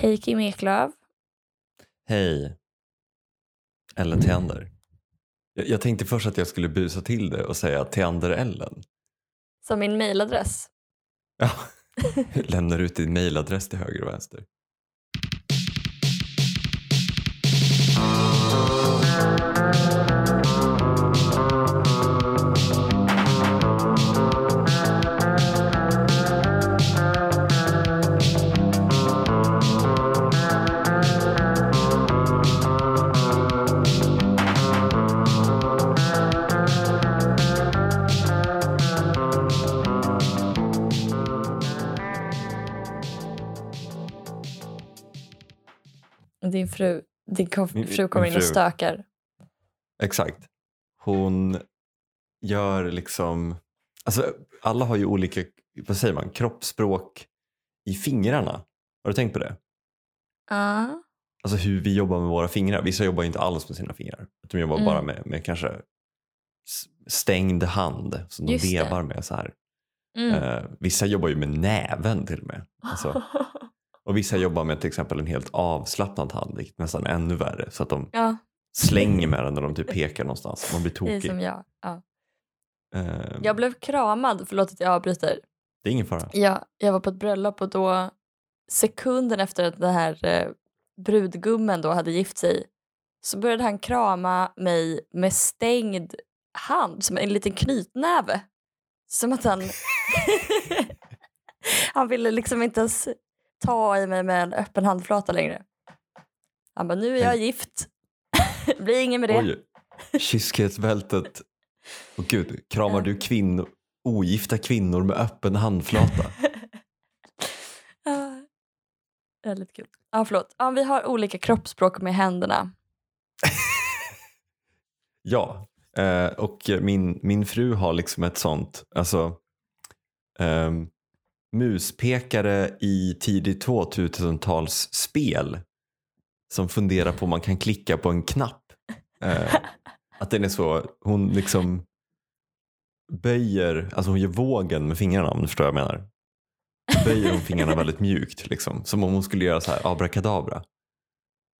Hej Kim Eklöf. Hej, Ellen Theander. Jag, jag tänkte först att jag skulle busa till det och säga Theander Ellen. Som min mailadress. Ja, lämnar ut din mailadress till höger och vänster. Fru, din fru kommer in och stökar. Exakt. Hon gör liksom... Alltså, alla har ju olika vad säger man, kroppsspråk i fingrarna. Har du tänkt på det? Ja. Alltså hur vi jobbar med våra fingrar. Vissa jobbar inte alls med sina fingrar. De jobbar Mm. bara med, med kanske stängd hand som de Just det. vevar med så här. Mm. Eh, vissa jobbar ju med näven till och med. Alltså, och vissa jobbar med till exempel en helt avslappnad hand, vilket nästan ännu värre. Så att de ja, slänger med den när de typ pekar någonstans. Man blir det är tokig. som jag. Ja. Eh, Jag blev kramad, förlåt att jag avbryter. Det är ingen fara. Jag, jag var på ett bröllop och då sekunden efter att den här eh, brudgummen då hade gift sig så började han krama mig med stängd hand, som en liten knytnäve. Som att han... han ville liksom inte ens ta i mig med en öppen handflata längre. Han bara, nu är jag Men- gift. blir inget med det. Oj, kyskhetsbältet. Och gud, kramar du kvinnor, ogifta kvinnor med öppen handflata? Väldigt kul. Ja, förlåt. Ja, vi har olika kroppsspråk med händerna. Ja, eh, och min, min fru har liksom ett sånt, alltså ehm, muspekare i tidigt 2000-talsspel som funderar på om man kan klicka på en knapp. Eh, att den är så, hon liksom böjer, alltså hon gör vågen med fingrarna om du förstår vad jag menar. Böjer hon fingrarna väldigt mjukt, liksom, som om hon skulle göra så här abrakadabra.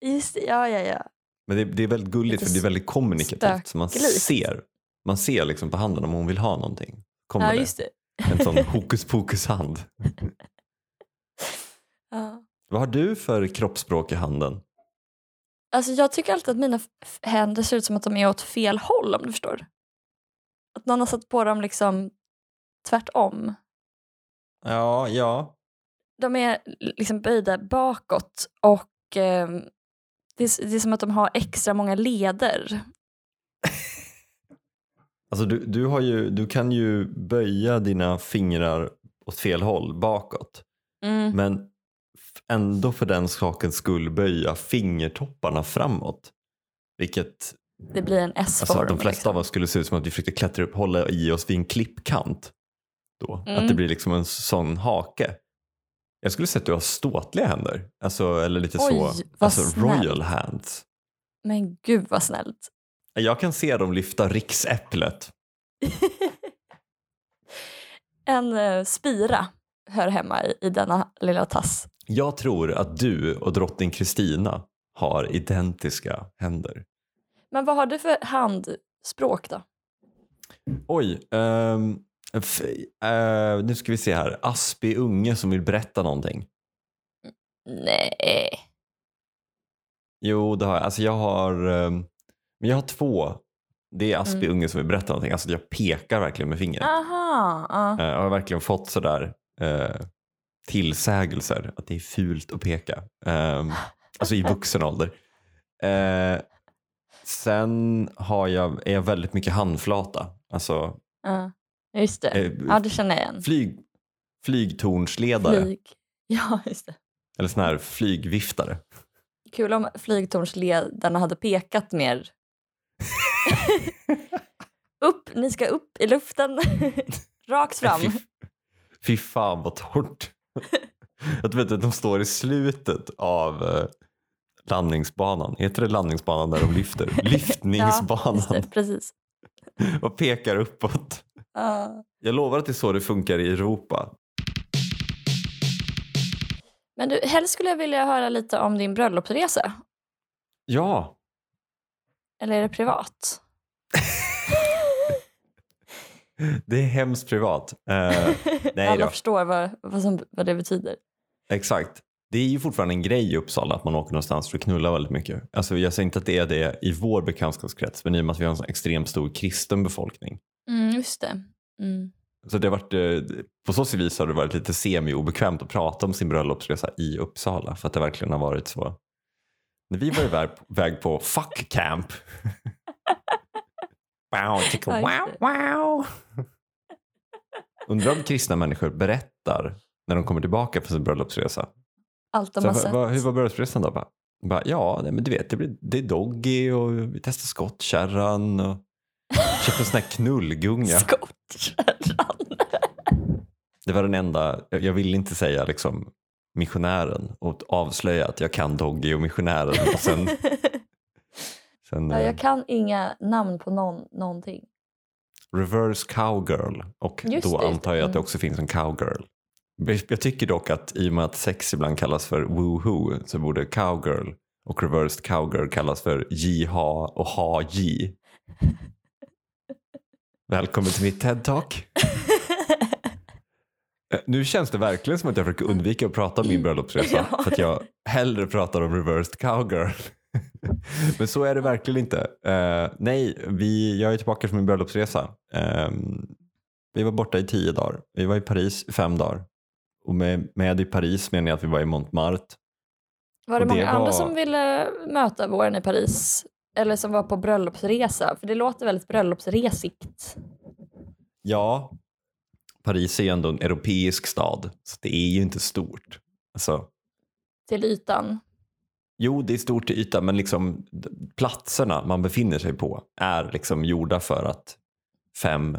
Just det, ja, ja, ja. Men det, det är väldigt gulligt för det är väldigt kommunikativt. Så man ser, man ser liksom på handen om hon vill ha någonting. Kommer Ja, just det. En sån hokus pokus hand. Ja. Vad har du för kroppsspråk i handen? Alltså, jag tycker alltid att mina händer ser ut som att de är åt fel håll om du förstår. Att någon har satt på dem liksom tvärtom. Ja, ja. De är liksom böjda bakåt och ehm, det, är, det är som att de har extra många leder. Alltså du, du, har ju, du kan ju böja dina fingrar åt fel håll bakåt. Mm. Men ändå för den sakens skull böja fingertopparna framåt. Vilket Det blir en Alltså, S-form. de flesta liksom. av oss skulle se ut som att vi försökte klättra upp, hålla i oss vid en klippkant. Då. Mm. Att det blir liksom en sån hake. Jag skulle säga att du har ståtliga händer. Alltså, eller lite Oj, så. Alltså snällt. royal hands. Men gud vad snällt. Jag kan se dem lyfta riksäpplet. en eh, spira hör hemma i, i denna lilla tass. Jag tror att du och drottning Kristina har identiska händer. Men vad har du för handspråk då? Oj, f- eh, nu ska vi se här. Aspi unge som vill berätta någonting. Nej. Jo, det har jag. Alltså jag har, ehm, men jag har två. Det är Aspi Mm. unge som vill berätta någonting. Alltså jag pekar verkligen med fingret. Aha. Eh, Jag har verkligen fått sådär eh, tillsägelser att det är fult att peka. Ehm, alltså i vuxen ålder. Eh, sen har jag, är jag väldigt mycket handflata. Alltså Ja. Just det. eh, Ja, det känner jag igen. flyg, flygtornsledare. Flyg. Ja, just det. Eller sån här flygviftare. Kul om flygtornsledarna hade pekat mer. Upp, ni ska upp i luften. Rakt fram. Fy, fy fan vad torrt. Jag vet att de står i slutet av eh, landningsbanan. Heter det landningsbanan där de lyfter? Ja, Lyftningsbanan. just det, precis. och pekar uppåt. Ja. Jag lovar att det är så det funkar i Europa. Men du, helst skulle jag vilja höra lite om din bröllopsresa. Ja, Eller är det privat? det är hemskt privat. Eh, nej Alla då, förstår vad, vad, som, vad det betyder. exakt. Det är ju fortfarande en grej i Uppsala att man åker någonstans för att knulla väldigt mycket. Alltså, jag säger inte att det är det i vår bekantskapskrets, men i och med att vi har en så extremt stor kristen befolkning. Mm, just det. Mm. Så det har varit, eh, på så vis har det varit lite semi-obekvämt att prata om sin bröllopsresa i Uppsala för att det verkligen har varit så. När vi var iväg väg på fuck camp. wow, just wow, wow. Undrar om kristna människor berättar när de kommer tillbaka från sin bröllopsresa. Allt de Så, har sett. vad, hur var bröllopsresan då? Bara, bara, ja, nej, men du vet, det, blir, det är Doggy och vi testar skottkärran och köpte en sån här knullgunga. Skottkärran. Det var den enda, jag jag ville inte säga liksom missionären och avslöja att jag kan Doggy och missionären. Och sen, sen Ja, eh, jag kan inga namn på någon, någonting. reverse cowgirl och Just då det, antar jag att det mm. också finns en cowgirl. Jag tycker dock att i och med att sex ibland kallas för woohoo så borde cowgirl och reversed cowgirl kallas för jiha och ha-ji. Välkommen till mitt TED-talk. Eh, Nu känns det verkligen som att jag försöker undvika att prata om min bröllopsresa Ja. för att jag hellre pratar om reversed cowgirl. Men så är det verkligen inte. Eh, nej, vi, jag är tillbaka från min bröllopsresa. Eh, vi var borta i tio dagar. Vi var i Paris i fem dagar. Och med, med i Paris menar jag att vi var i Montmartre. Var det det många andra var- som ville möta våren i Paris? Eller som var på bröllopsresa? För det låter väldigt bröllopsresigt. Ja, Paris är ju ändå en europeisk stad så det är ju inte stort. Alltså, Till ytan. Jo, det är stort till ytan, men liksom platserna man befinner sig på är liksom gjorda för att fem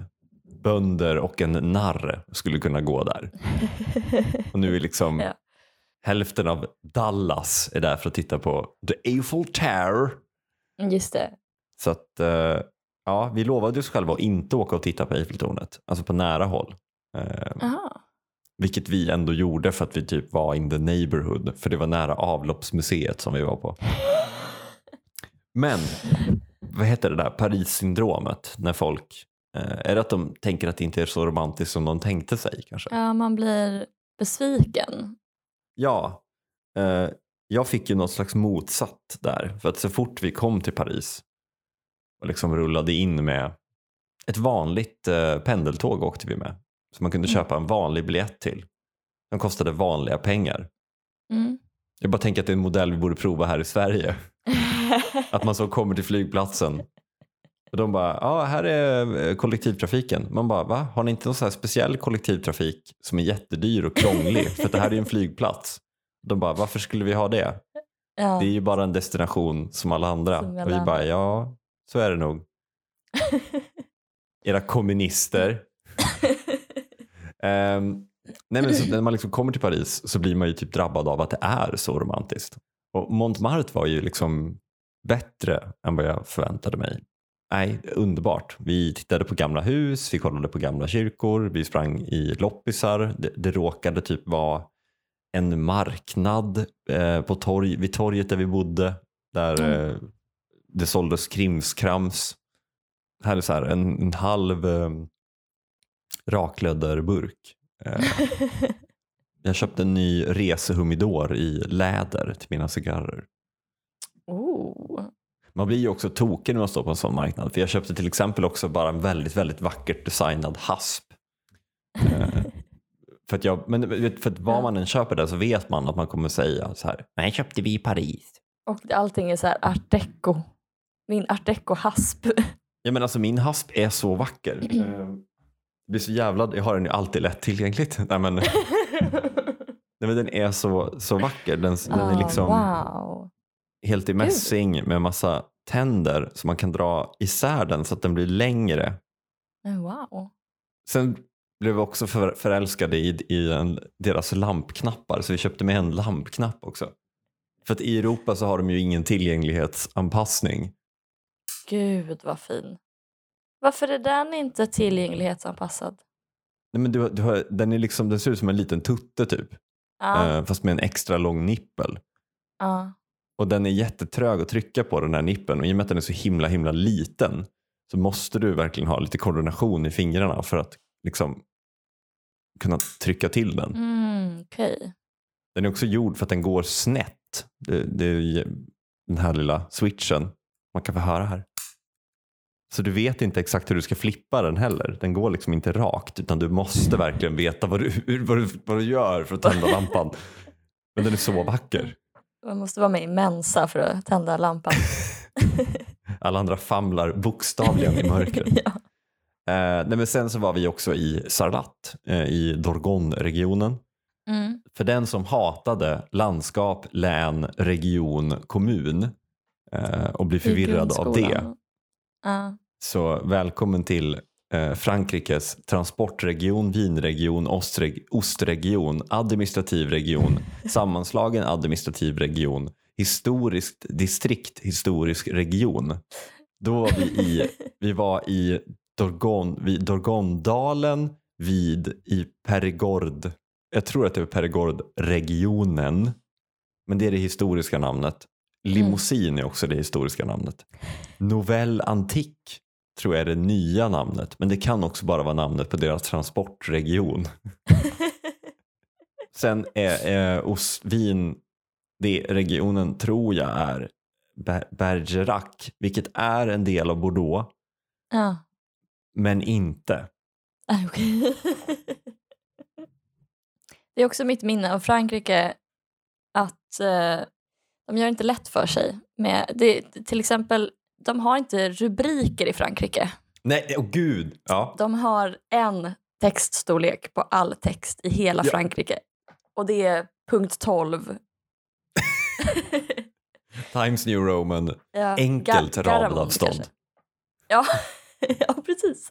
bönder och en narr skulle kunna gå där. Och nu är liksom Ja. hälften av Dallas är där för att titta på The Eiffel Tower. Just det. Så att eh, ja, vi lovade oss själva att inte åka och titta på Eiffeltornet, alltså på nära håll. Eh, vilket vi ändå gjorde för att vi typ var in the neighborhood, för det var nära avloppsmuseet som vi var på. Men vad heter det där Paris-syndromet när folk, eh, är det att de tänker att det inte är så romantiskt som de tänkte sig kanske? Ja, man blir besviken. Ja, eh, jag fick ju något slags motsatt där. För att så fort vi kom till Paris och liksom rullade in med ett vanligt eh, pendeltåg åkte vi med. Så man kunde Mm. köpa en vanlig biljett till. Den kostade vanliga pengar. Mm. Jag bara tänker att det är en modell vi borde prova här i Sverige. Att man så kommer till flygplatsen och de bara, ja här är eh, kollektivtrafiken. Man bara, va? Har ni inte någon så speciell kollektivtrafik som är jättedyr och krånglig? För det här är ju en flygplats. De bara, varför skulle vi ha det? ja. Det är ju bara en destination som alla andra. Som alla och vi bara, ja så är det nog. Era kommunister. Ehm, nej men så när man liksom kommer till Paris så blir man ju typ drabbad av att det är så romantiskt. Och Montmartre var ju liksom bättre än vad jag förväntade mig. Nej, underbart. Vi tittade på gamla hus, vi kollade på gamla kyrkor, vi sprang i loppisar. Det, det råkade typ vara en marknad eh, på torg, vid torget där vi bodde. Där Mm. eh, det såldes krimskrams. Här är så här, en, en halv eh, raklödderburk. Eh, jag köpte en ny resehumidor i läder till mina cigarrer. oh. Man blir ju också tokig när man står på en sån marknad. För jag köpte till exempel också bara en väldigt, väldigt vackert designad hasp. Eh, för att, jag, men för att vad man än köper där så vet man att man kommer säga så här. Nej, köpte vi i Paris. Och allting är så här art deco. Min art deco-hasp. Ja men alltså min hasp är så vacker. Eh, Det så jävla, jag har den ju alltid lätt tillgängligt. Nej men, nej, men den är så, så vacker. Den, den är Ah, liksom Wow. helt i mässing med massa tänder så man kan dra isär den så att den blir längre. Wow. Sen blev vi också för, förälskade i, i en, deras lampknappar så vi köpte med en lampknapp också. För att i Europa så har de ju ingen tillgänglighetsanpassning. Gud vad fin. Varför är den inte tillgänglighetsanpassad? Nej, men du, du har, den, är liksom, den ser ut som en liten tutte typ. Ja, eh, fast med en extra lång nippel. ja. Och den är jättetrög att trycka på den här nippeln och i och med att den är så himla himla liten så måste du verkligen ha lite koordination i fingrarna för att liksom kunna trycka till den. Mm, Okej. Den är också gjord för att den går snett. Det, det är den här lilla switchen. Man kan få höra här. Så du vet inte exakt hur du ska flippa den heller. Den går liksom inte rakt utan du måste verkligen veta vad du, vad du, vad du gör för att tända lampan. Men den är så vacker. Man måste vara med i Mensa för att tända lampan. Alla andra famlar bokstavligen i mörkret. ja. Eh, nej men sen så var vi också i Sarlat eh, i Dorgon-regionen. Mm. För den som hatade landskap, län, region, kommun eh, och blir förvirrad av det. Så välkommen till eh, Frankrikes transportregion, vinregion, ostreg- ostregion, administrativ region, sammanslagen administrativ region, historiskt distrikt, historisk region. Då var vi i, vi var i Dorgon, vid Dorgondalen vid i Perigord, jag tror att det är Perigord-regionen, men det är det historiska namnet. Limousin är också det historiska namnet. Novelle Antique tror jag är det nya namnet, men det kan också bara vara namnet på deras transportregion. Sen är, är Os- Wien, det regionen tror jag är Ber- Bergerac, vilket är en del av Bordeaux, ja. men inte. Ah, okej. Det är också mitt minne av Frankrike att eh, de gör inte lätt för sig. Med, det, till exempel, de har inte rubriker i Frankrike. Nej, åh gud! Ja. De har en textstorlek på all text i hela Ja. Frankrike. Och det är punkt 12. Times New Roman, ja, enkelt Ga- kanske. Ja, ja, precis.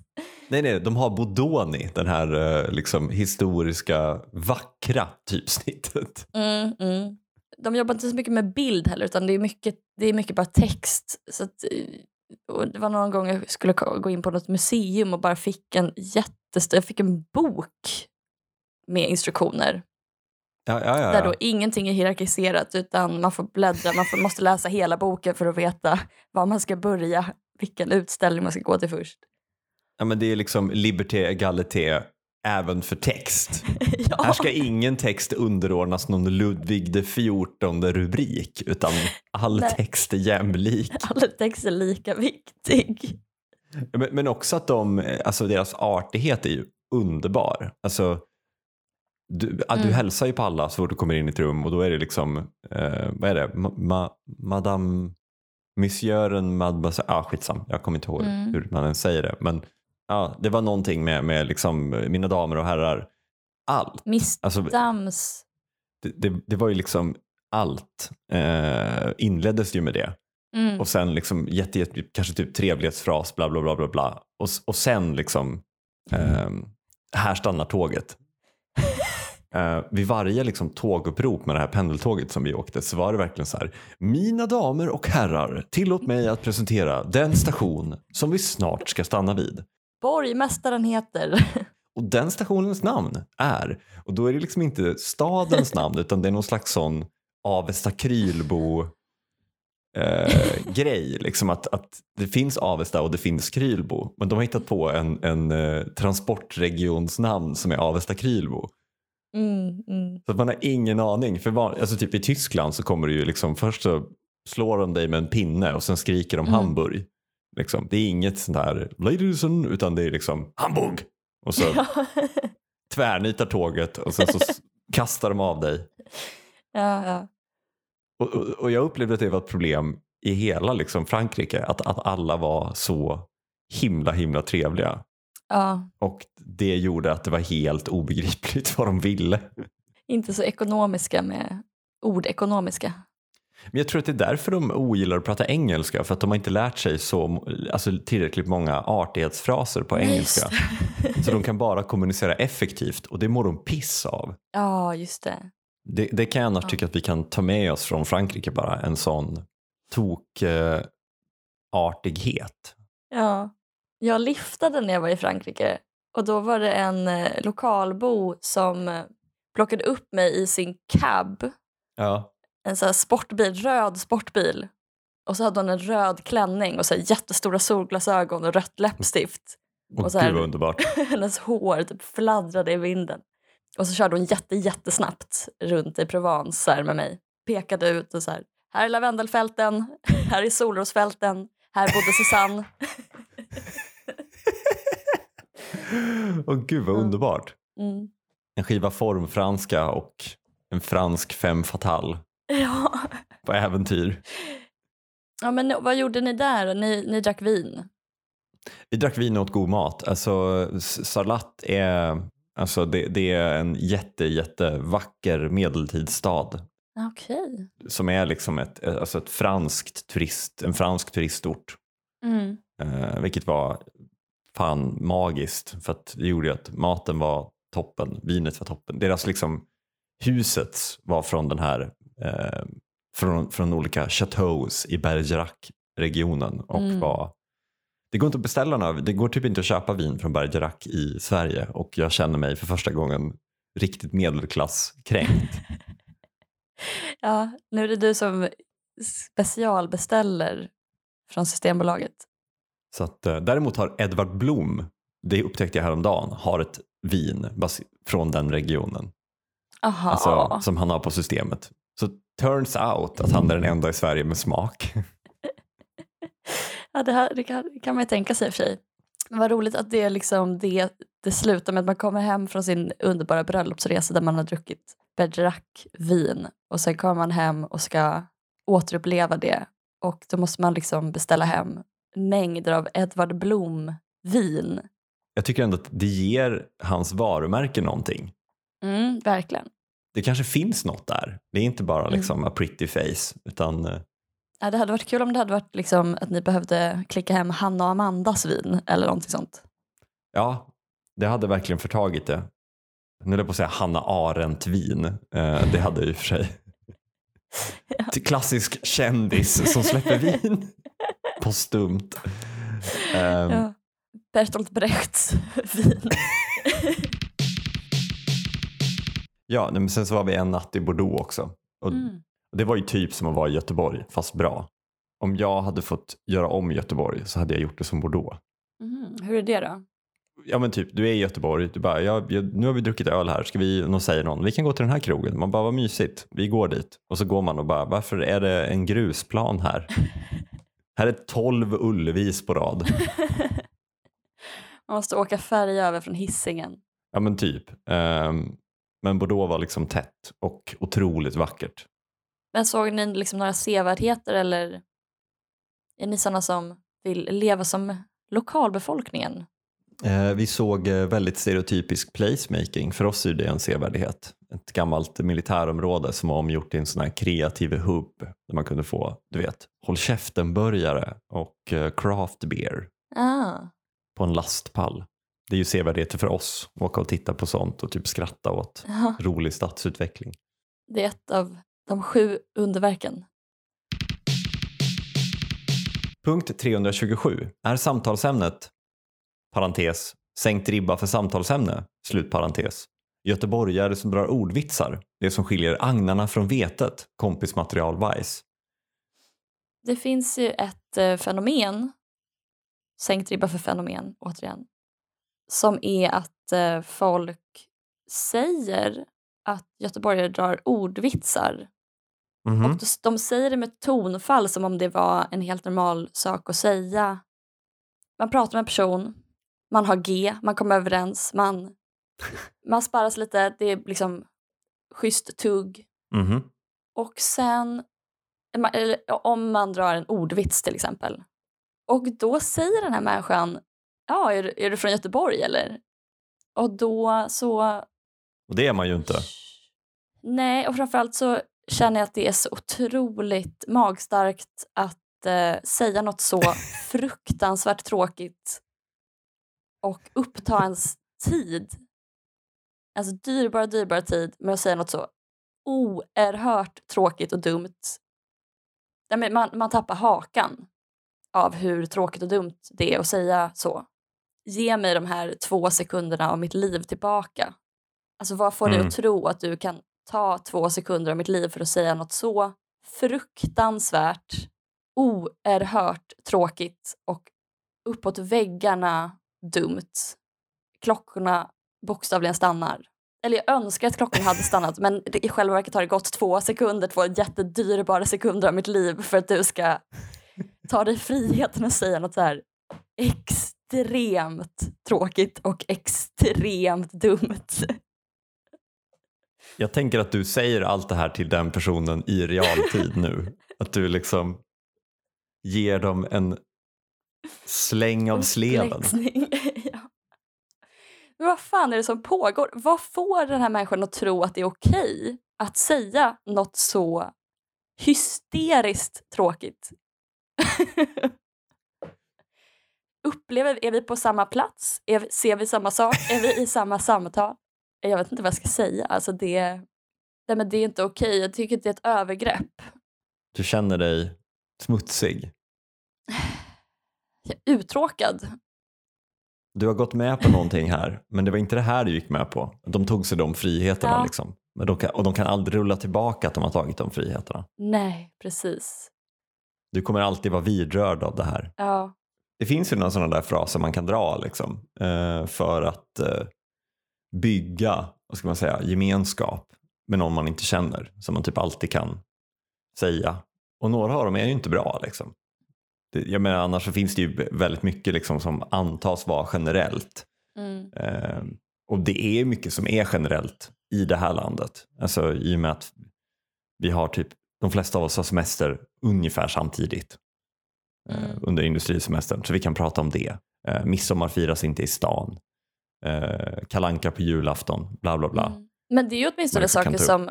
Nej, nej, de har Bodoni, den här eh, liksom, historiska vackra typsnittet. Mm, mm. De jobbar inte så mycket med bild heller utan det är mycket, det är mycket bara text. Så att, eh, det var någon gång jag skulle gå in på något museum och bara fick en jättestor, jag fick en bok med instruktioner. Ja, ja, ja. Där då ingenting är hierarkiserat utan man får bläddra, man får, måste läsa hela boken för att veta var man ska börja, vilken utställning man ska gå till först. ja men det är liksom liberté, egalité, även för text. ja. Här ska ingen text underordnas någon Ludvig det fjortonde rubrik utan all Nej. text är jämlik. Alla texter är lika viktig. Men, men också att de, alltså deras artighet är ju underbar. Alltså, du, ja, du Mm. hälsar ju på alla så fort du kommer in i ett rum och då är det liksom, eh, vad är det, ma, ma, madame, monsieuren, mademoiselle, ah, skitsam, jag kommer inte ihåg Mm. hur man ens säger det. Men ja, det var någonting med, med liksom, mina damer och herrar, allt. Miss Alltså, det, det, det var ju liksom allt eh, inleddes ju med det. Mm. Och sen liksom jätte, jätte, kanske typ trevlighetsfras, bla bla bla bla bla. Och, och sen liksom, ehm, här stannar tåget. Eh, vid varje liksom tågupprop med det här pendeltåget som vi åkte så var det verkligen så här. Mina damer och herrar, tillåt mig att presentera den station som vi snart ska stanna vid. Borgmästaren heter. Och den stationens namn är, och då är det liksom inte stadens namn utan det är någon slags sån Avesta Krylbo eh, grej. Liksom att, att det finns Avesta och det finns Krylbo. Men de har hittat på en, en eh, transportregionsnamn som är Avesta Krylbo. Mm, mm. Så man har ingen aning. För van, alltså typ i Tyskland så kommer det ju liksom först så slår de dig med en pinne och sen skriker de Mm. Hamburg. Liksom. Det är inget sånt här ladies and, utan det är liksom Hamburg. Och så Ja. tvärnitar tåget och sen så kastar de av dig. ja, ja. Och, och, och jag upplevde att det var ett problem i hela liksom Frankrike, att, att alla var så himla himla trevliga. ja. Och det gjorde att det var helt obegripligt vad de ville. Inte så ekonomiska med ordekonomiska. Men jag tror att det är därför de ogillar att prata engelska, för att de har inte lärt sig så, alltså tillräckligt många artighetsfraser på engelska. Så de kan bara kommunicera effektivt och det mår de piss av. Ja, just det. Det, det kan jag annars Ja. tycka att vi kan ta med oss från Frankrike bara, en sån tok eh, artighet. Ja. Jag liftade när jag var i Frankrike och då var det en eh, lokalbo som eh, plockade upp mig i sin cab, Ja. En här sportbil, röd sportbil. Och så hade hon en röd klänning och så jättestora solglasögon och rött läppstift. Och, Och så här- gud vad underbart. Hennes hår typ fladdrade i vinden. Och så körde hon jätte, jättesnabbt runt i Provence så här med mig. Pekade ut och så här. Här är lavendelfälten, här är solrosfälten, här bodde Susanne. Och gud vad Ja. underbart. Mm. En skiva formfranska och en fransk femme fatale Ja. på äventyr. ja, men vad gjorde ni där? Ni, ni drack vin? Vi drack vin och åt god mat. Alltså, S- Sarlat är, alltså, det, det är en jätte, jätte vacker medeltidsstad Okej. som är liksom ett, alltså ett franskt turist, en fransk turistort. Mm. Eh, vilket var fan magiskt för att det gjorde ju att maten var toppen, vinet var toppen. Deras liksom huset var från den här eh, från, från olika chateaus i Bergerac-regionen och Mm. var det går inte att beställa några, det går typ inte att köpa vin från Bergerac i Sverige och jag känner mig för första gången riktigt medelklasskränkt. Ja, nu är det du som specialbeställer från Systembolaget. Så att, eh, däremot har Edvard Blom, det upptäckte jag häromdagen, har ett vin från den regionen. Aha. Alltså, som han har på systemet. Så turns out att han är den enda i Sverige med smak. Ja, det, här, det, kan, kan man ju tänka sig i och för sig. Vad roligt att det, liksom, det, det slutar med att man kommer hem från sin underbara bröllopsresa där man har druckit Bergerac-vin och sen kommer man hem och ska återuppleva det och då måste man liksom beställa hem mängder av Edvard Blom-vin. Jag tycker ändå att det ger hans varumärke någonting. Mm, verkligen. Det kanske finns något där. Det är inte bara Mm. liksom a pretty face. Utan, eh, Ja, det hade varit kul om det hade varit liksom att ni behövde klicka hem Hanna och Amandas vin eller någonting sånt. ja, det hade verkligen förtagit det. Nu höll jag på att säga Hanna Arendt-vin. Eh, det hade jag och för sig. Till klassisk kändis som släpper vin postumt. Um, Ja. Bertolt Brechts vin. Ja, men sen så var vi en natt i Bordeaux också. Och Mm. Det var ju typ som att vara i Göteborg, fast bra. Om jag hade fått göra om Göteborg så hade jag gjort det som Bordeaux. Mhm, Hur är det då? Ja men typ, du är i Göteborg, du bara, ja, nu har vi druckit öl här, ska vi, någon säger någon, vi kan gå till den här krogen. Man bara, vad mysigt, vi går dit. Och så går man och bara, varför är det en grusplan här? här är 12 Ullevis på rad. Man måste åka färja över från hissingen. Ja men typ. Ehm, men Bordeaux var liksom tätt och otroligt vackert. Men såg ni liksom några sevärdheter eller är ni sådana som vill leva som lokalbefolkningen? Eh, vi såg eh, väldigt stereotypisk placemaking. För oss är det en sevärdhet. Ett gammalt militärområde som var omgjort till en sån här kreativ hubb där man kunde få, du vet, håll käften-burgare och eh, craft beer Ah. på en lastpall. Det är ju sevärdheter för oss, åka och titta på sånt och typ skratta åt Ja, rolig stadsutveckling. det är ett av de sju underverken. Punkt 327 är samtalsämnet, parentes, sänkt ribba för samtalsämne, slutparentes. Göteborgare som drar ordvitsar, det som skiljer agnarna från vetet, kompismaterial-wise. Det finns ju ett eh, fenomen, sänkt ribba för fenomen återigen, som är att eh, folk säger att göteborgare drar ordvitsar. Mhm. Och de, de säger det med tonfall som om det var en helt normal sak att säga. Man pratar med en person, man har G, man kommer överens, man, man sparras lite, det är liksom schysst tugg. Mhm. Och sen, om man drar en ordvits till exempel. Och då säger den här människan, ja är du, är du från Göteborg eller? Och då så, Och det är man ju inte. nej och framförallt så känner jag att det är så otroligt magstarkt att eh, säga något så fruktansvärt tråkigt och uppta ens tid. Alltså dyrbar, dyrbar tid med att säga något så oerhört tråkigt och dumt. Man, man tappar hakan av hur tråkigt och dumt det är att säga så. Ge mig de här två sekunderna av mitt liv tillbaka. Alltså vad får dig Mm. att tro att du kan ta två sekunder av mitt liv för att säga något så fruktansvärt, oerhört tråkigt och uppåt väggarna dumt. Klockorna bokstavligen stannar. Eller jag önskar att klockan hade stannat men i själva verket har det gått två sekunder, två jättedyrbara sekunder av mitt liv för att du ska ta dig friheten att säga något så här extremt tråkigt och extremt dumt. Jag tänker att du säger allt det här till den personen i realtid nu. Att du liksom ger dem en släng av sleven. Ja. Men vad fan är det som pågår? Vad får den här människan att tro att det är okej att säga något så hysteriskt tråkigt? Upplever, är vi på samma plats? Är, ser vi samma sak? Är vi i samma samtal? Jag vet inte vad jag ska säga. Alltså det, nej men det är inte okej. Jag tycker att det är ett övergrepp. Du känner dig smutsig. Uttråkad. Du har gått med på någonting här, men det var inte det här du gick med på. De tog sig de friheterna. Ja. Liksom. Men de kan, och de kan aldrig rulla tillbaka att de har tagit de friheterna. Nej, precis. Du kommer alltid vara vidrörd av det här. Ja. Det finns ju några sådana där fraser man kan dra liksom, eh, för att eh, bygga vad ska man säga, gemenskap med någon man inte känner. Som man typ alltid kan säga. Och några av dem är ju inte bra. Liksom. Jag menar, annars så finns det ju väldigt mycket liksom, som antas vara generellt. Mm. Eh, och det är mycket som är generellt i det här landet. Alltså i och med att vi har typ, de flesta av oss har semester ungefär samtidigt Mm. under industrisemestern. Så vi kan prata om det. Eh, midsommar firas inte i stan. Eh, kalanka på julafton, bla bla bla. Mm. Men det är ju åtminstone kan saker som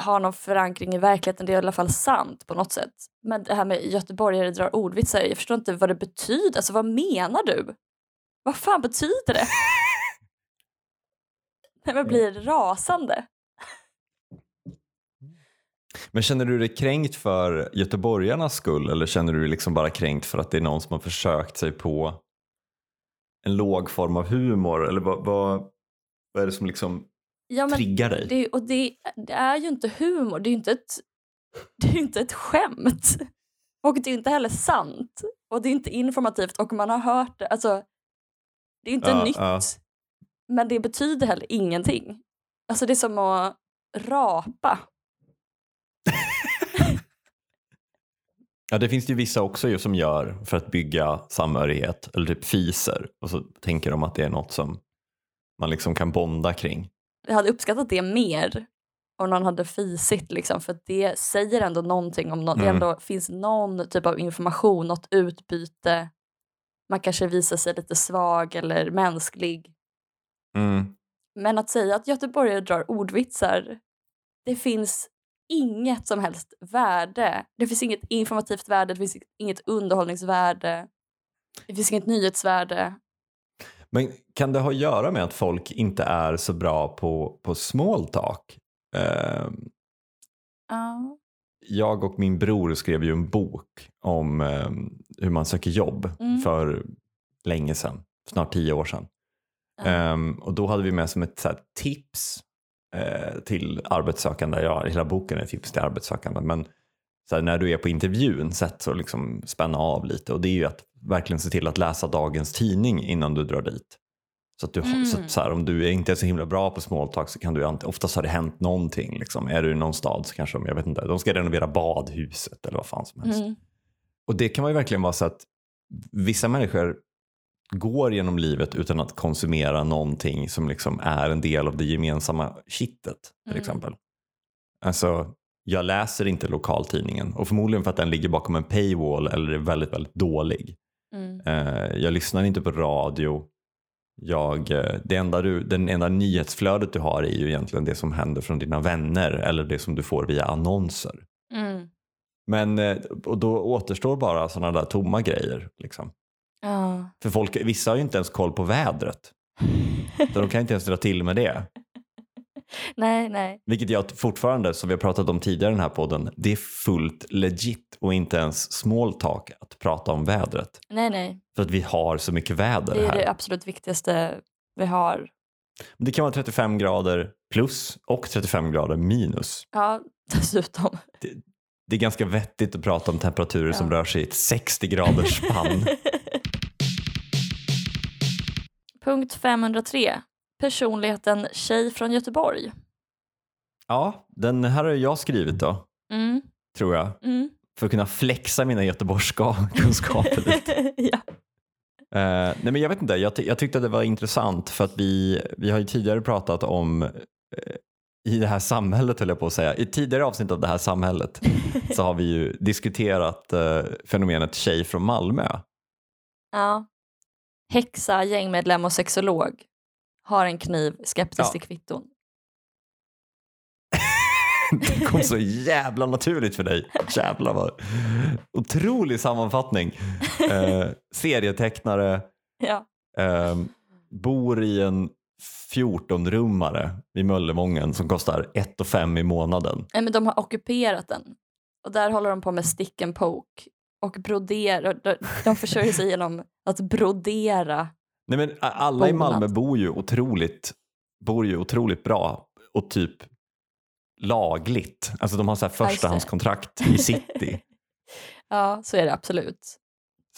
har någon förankring i verkligheten. Det är i alla fall sant på något sätt. Men det här med göteborgare drar ordvitsar, jag förstår inte vad det betyder. Alltså vad menar du? Vad fan betyder det? Nej, men blir rasande. Men känner du dig kränkt för göteborgarnas skull eller känner du dig liksom bara kränkt för att det är någon som har försökt sig på en låg form av humor? Eller vad, vad, vad är det som liksom Ja, triggar dig? det, och det, det är ju inte humor, det är ju inte ett, det är inte ett skämt. Och det är inte heller sant. Och det är inte informativt och man har hört det. Alltså, det är inte Ja, nytt. ja. Men det betyder heller ingenting. Alltså det är som att rapa. Ja, det finns det ju vissa också ju som gör för att bygga samhörighet eller typ fiser och så tänker de att det är något som man liksom kan bonda kring. Jag hade uppskattat det mer om någon hade fisit liksom, för det säger ändå någonting om. Det Mm. ändå finns någon typ av information, något utbyte. Man kanske visar sig lite svag eller mänsklig. Mm. Men att säga att göteborgare drar ordvitsar, det finns inget som helst värde. Det finns inget informativt värde, det finns inget underhållningsvärde. Det finns inget nyhetsvärde. Men kan det ha att göra med att folk inte är så bra på, på small talk? Eh, Ja. jag och min bror skrev ju en bok om eh, hur man söker jobb Mm. för länge sedan, snart tio år sedan. Ehm, och då hade vi med som ett så här, tips eh, till arbetssökande, ja hela boken är tips till arbetssökande, men så här, när du är på intervjun, sätt så liksom spänna av lite och det är ju att verkligen se till att läsa dagens tidning innan du drar dit. Så att du, så Mm. att, så här, om du inte är så himla bra på small talk så kan du oftast har det hänt någonting. Liksom. Är du i någon stad så kanske de, jag vet inte, de ska renovera badhuset eller vad fan som helst. Mm. Och det kan man ju verkligen vara så att vissa människor går genom livet utan att konsumera någonting som liksom är en del av det gemensamma kittet till Mm. exempel. Alltså, jag läser inte lokaltidningen och förmodligen för att den ligger bakom en paywall eller är väldigt, väldigt dålig. Mm. Eh, jag lyssnar inte på radio. Jag, eh, det enda du, den enda nyhetsflödet du har är ju egentligen det som händer från dina vänner eller det som du får via annonser. Mm. Men eh, och då återstår bara sådana där tomma grejer. Liksom. Ja. För folk, vissa har ju inte ens koll på vädret. Så de kan inte ens dra till med det. nej, nej. Vilket jag fortfarande, som vi har pratat om tidigare i den här podden, det är fullt legit och inte ens small talk att prata om vädret. Nej, nej. För att vi har så mycket väder Det är här. det absolut viktigaste vi har. Det kan vara 35 grader plus och 35 grader minus. Ja, dessutom. Det är ganska vettigt att prata om temperaturer som Ja. rör sig i ett 60 graders spann. Punkt 503. Personligheten tjej från Göteborg. ja, den här har jag skrivit då, Mm. tror jag. Mm. För att kunna flexa mina göteborgska kunskaper lite. ja. Eh, nej men jag vet inte, jag, ty- jag tyckte att det var intressant för att vi, vi har ju tidigare pratat om eh, i det här samhället höll jag på att säga. I tidigare avsnitt av det här samhället så har vi ju diskuterat eh, fenomenet tjej från Malmö. ja. Häxa, gängmedlem och sexolog. Har en kniv, skeptisk Ja. till kvitton. Det kom så jävla naturligt för dig. Jävlar vad otrolig sammanfattning. Eh, serietecknare, Ja. eh, bor i en 14-rummare vid Möllevången som kostar 1 5 i månaden. Nej, men de har ockuperat den. Och där håller de på med stick and poke. Och broderar. De, de försörjer sig genom att brodera. Nej, men alla i Bonad. Malmö bor ju otroligt, bor ju otroligt bra och typ lagligt. Alltså de har så här förstahandskontrakt i city. Ja, så är det absolut.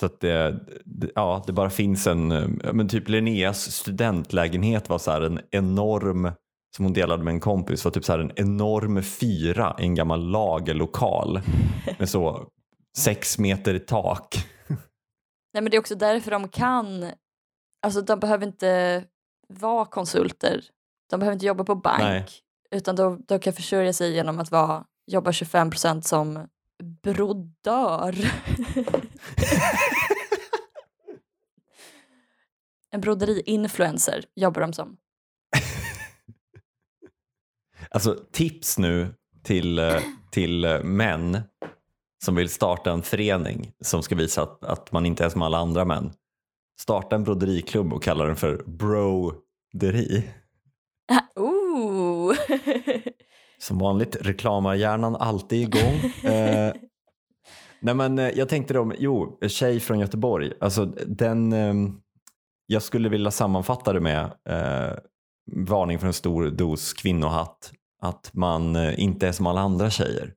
Så att det, det, ja, det bara finns en, eh, men typ Linneas studentlägenhet var så här en enorm, som hon delade med en kompis, var typ så här en enorm fyra i en gammal lagerlokal med så sex meter tak. Nej, men det är också därför de kan... Alltså de behöver inte vara konsulter. De behöver inte jobba på bank. Nej. Utan de, de kan försörja sig genom att vara, jobba 25% som brodör. en broderi-influencer jobbar de som. Alltså tips nu till, eh, till eh, män som vill starta en förening som ska visa att, att man inte är som alla andra män. Starta en broderiklubb och kalla den för broderi. Ooh. Som vanligt, reklamhjärnan alltid igång. eh, nej men eh, jag tänkte då, jo, tjej från Göteborg. Alltså den, eh, jag skulle vilja sammanfatta det med eh, varning för en stor dos kvinnohatt. Att man eh, inte är som alla andra tjejer.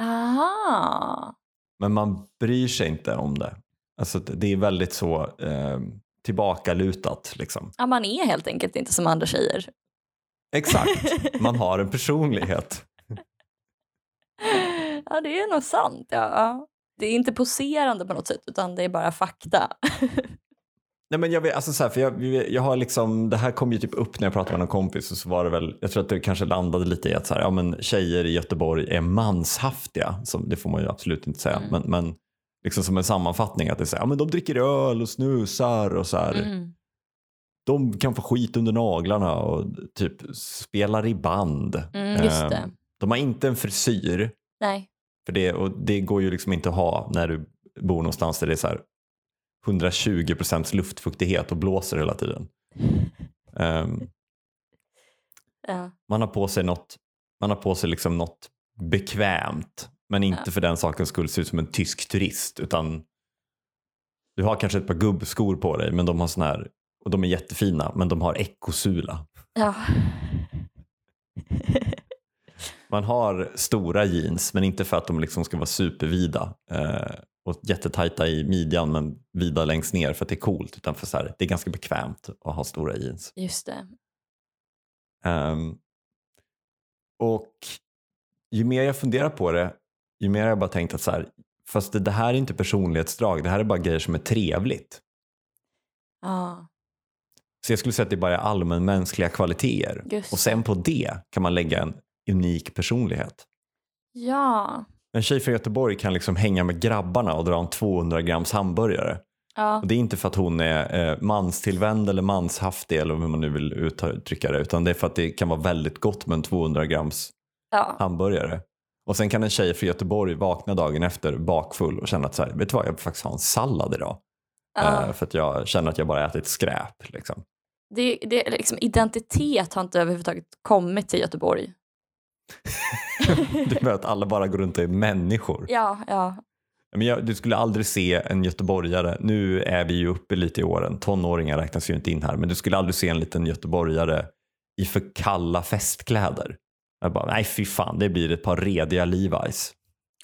Aha. Men man bryr sig inte om det. Alltså det är väldigt så eh, tillbakalutat liksom. Ja, man är helt enkelt inte som andra tjejer. Exakt, man har en personlighet. Ja, det är nog sant. Ja. Det är inte poserande på något sätt, utan det är bara fakta. Nej men jag vet, alltså så här, för jag, jag har liksom, det här kom ju typ upp när jag pratade med någon kompis och så var det väl, jag tror att det kanske landade lite i att så här, ja men tjejer i Göteborg är manshaftiga, som, det får man ju absolut inte säga, Mm. men, men liksom som en sammanfattning att det är så här, ja men de dricker öl och snusar och så här, Mm. de kan få skit under naglarna och typ spelar i band. Mm, just det. Ehm, De har inte en frisyr, Nej. för det, och det går ju liksom inte att ha när du bor någonstans där det är så här 120 procents luftfuktighet och blåser hela tiden. Ehm, Ja. man har på sig något, man har på sig liksom något bekvämt men inte Ja. för den sakens skull se ut som en tysk turist utan du har kanske ett par gubbskor på dig men de har sån här och de är jättefina men de har ekosula. ja. Man har stora jeans men inte för att de liksom ska vara supervida eh, och jättetajta i midjan men vida längst ner för att det är coolt utan för så här, det är ganska bekvämt att ha stora jeans. Just det. Ehm, och ju mer jag funderar på det, ju mer har jag bara tänkt att så här, fast det, det här är inte personlighetsdrag, det här är bara grejer som är trevligt. Ja. Så jag skulle säga att det bara är allmänmänskliga kvaliteter. Just Och sen på det kan man lägga en unik personlighet. Ja. En tjej från Göteborg kan liksom hänga med grabbarna och dra en 200 grams hamburgare. Ja. Och det är inte för att hon är eh, manstillvänd eller manshaftig eller hur man nu vill uttrycka det. Utan det är för att det kan vara väldigt gott med en 200 grams ja. hamburgare. Och sen kan en tjej från Göteborg vakna dagen efter bakfull och känna att så här, vet du vad, jag vill faktiskt ha en sallad idag. ja. Eh, för att jag känner att jag bara ätit skräp. Liksom. Det, det, är liksom, identitet har inte överhuvudtaget kommit till Göteborg. Det är med att alla bara går runt och är människor. Ja, ja. Men jag, du skulle aldrig se en göteborgare, nu är vi ju uppe lite i åren, tonåringar räknas ju inte in här, men du skulle aldrig se en liten göteborgare i för kalla festkläder. Jag bara, nej fy fan, det blir ett par rediga Levi's.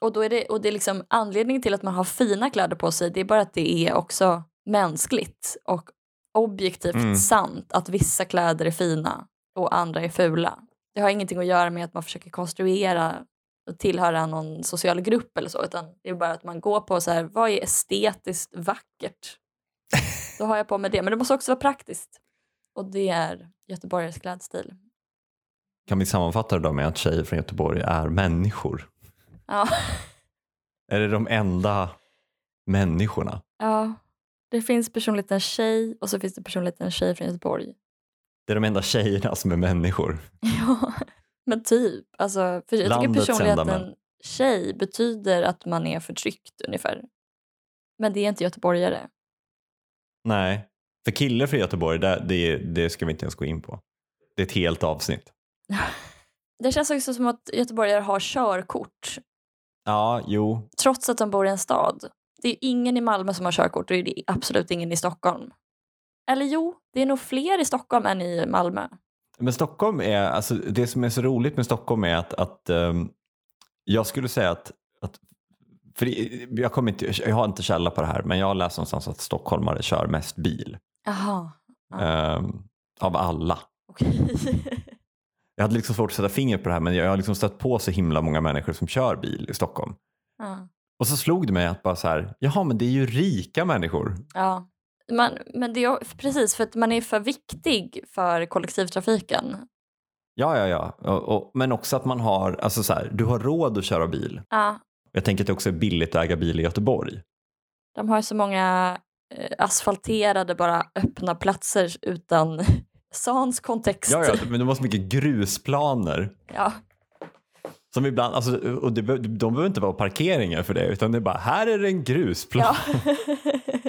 Och, då är det, och det är liksom anledningen till att man har fina kläder på sig, det är bara att det är också mänskligt och objektivt Mm. sant att vissa kläder är fina och andra är fula. Det har ingenting att göra med att man försöker konstruera och tillhöra någon social grupp eller så, utan det är bara att man går på så här, vad är estetiskt vackert? Då har jag på mig det, men det måste också vara praktiskt. Och det är göteborgares klädstil. Kan vi sammanfatta det då med att tjejer från Göteborg är människor? Ja. Är det de enda människorna? ja, det finns personligheten tjej och så finns det personligheten tjej från Göteborg. Det är de enda tjejerna som är människor. Ja, men typ. Alltså, för jag tycker Landets enda personligheten tjej betyder att man är förtryckt ungefär. Men det är inte göteborgare. Nej, för killar från Göteborg, det, det, det ska vi inte ens gå in på. Det är ett helt avsnitt. Det känns också som att göteborgare har körkort Ja, jo. trots att de bor i en stad. Det är ingen i Malmö som har körkort och det är absolut ingen i Stockholm. Eller jo, det är nog fler i Stockholm än i Malmö. Men Stockholm är, alltså det som är så roligt med Stockholm är att, att ehm, jag skulle säga att, att för jag, kommer inte, jag har inte källa på det här, men jag har läst någonstans att stockholmare kör mest bil. Jaha, Ja. ehm, av alla. okej. Jag hade liksom svårt att sätta fingret på det här, men jag har liksom stött på så himla många människor som kör bil i Stockholm. ja. Och så slog det mig att bara så här, jaha men det är ju rika människor. ja. Man, men det är precis för att man är för viktig för kollektivtrafiken. Ja, ja, ja. Och, och, men också att man har, alltså så här, du har råd att köra bil. Ja, Jag tänker att det också är billigt att äga bil i Göteborg. De har så många eh, asfalterade, bara öppna platser utan sans kontext. Ja, ja, men de har så mycket grusplaner. Ja, Som ibland, alltså, och det, de behöver inte vara parkeringar för det, utan det är bara, här är det en grusplan. ja.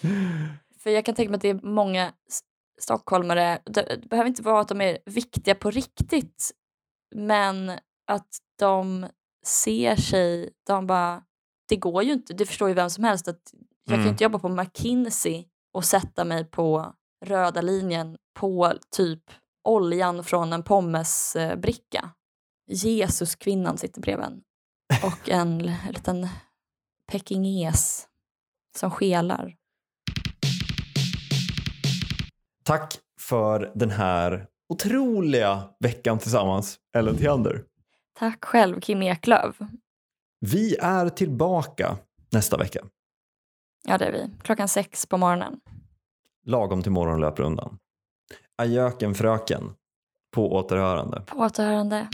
För jag kan tänka mig att det är många stockholmare, det behöver inte vara att de är viktiga på riktigt, men att de ser sig, de bara, det går ju inte, det förstår ju vem som helst att jag kan Mm. ju inte jobba på McKinsey och sätta mig på röda linjen på typ oljan från en pommesbricka. Jesuskvinnan sitter bredvid en. Och en liten pekingese som skelar. Tack för den här otroliga veckan tillsammans, Ellen Theander. Tack själv Kim Eklöf. Vi är tillbaka nästa vecka, Ja det är vi. Klockan sex på morgonen. lagom till morgonlöprundan. Ajöken fröken, på återhörande. På återhörande.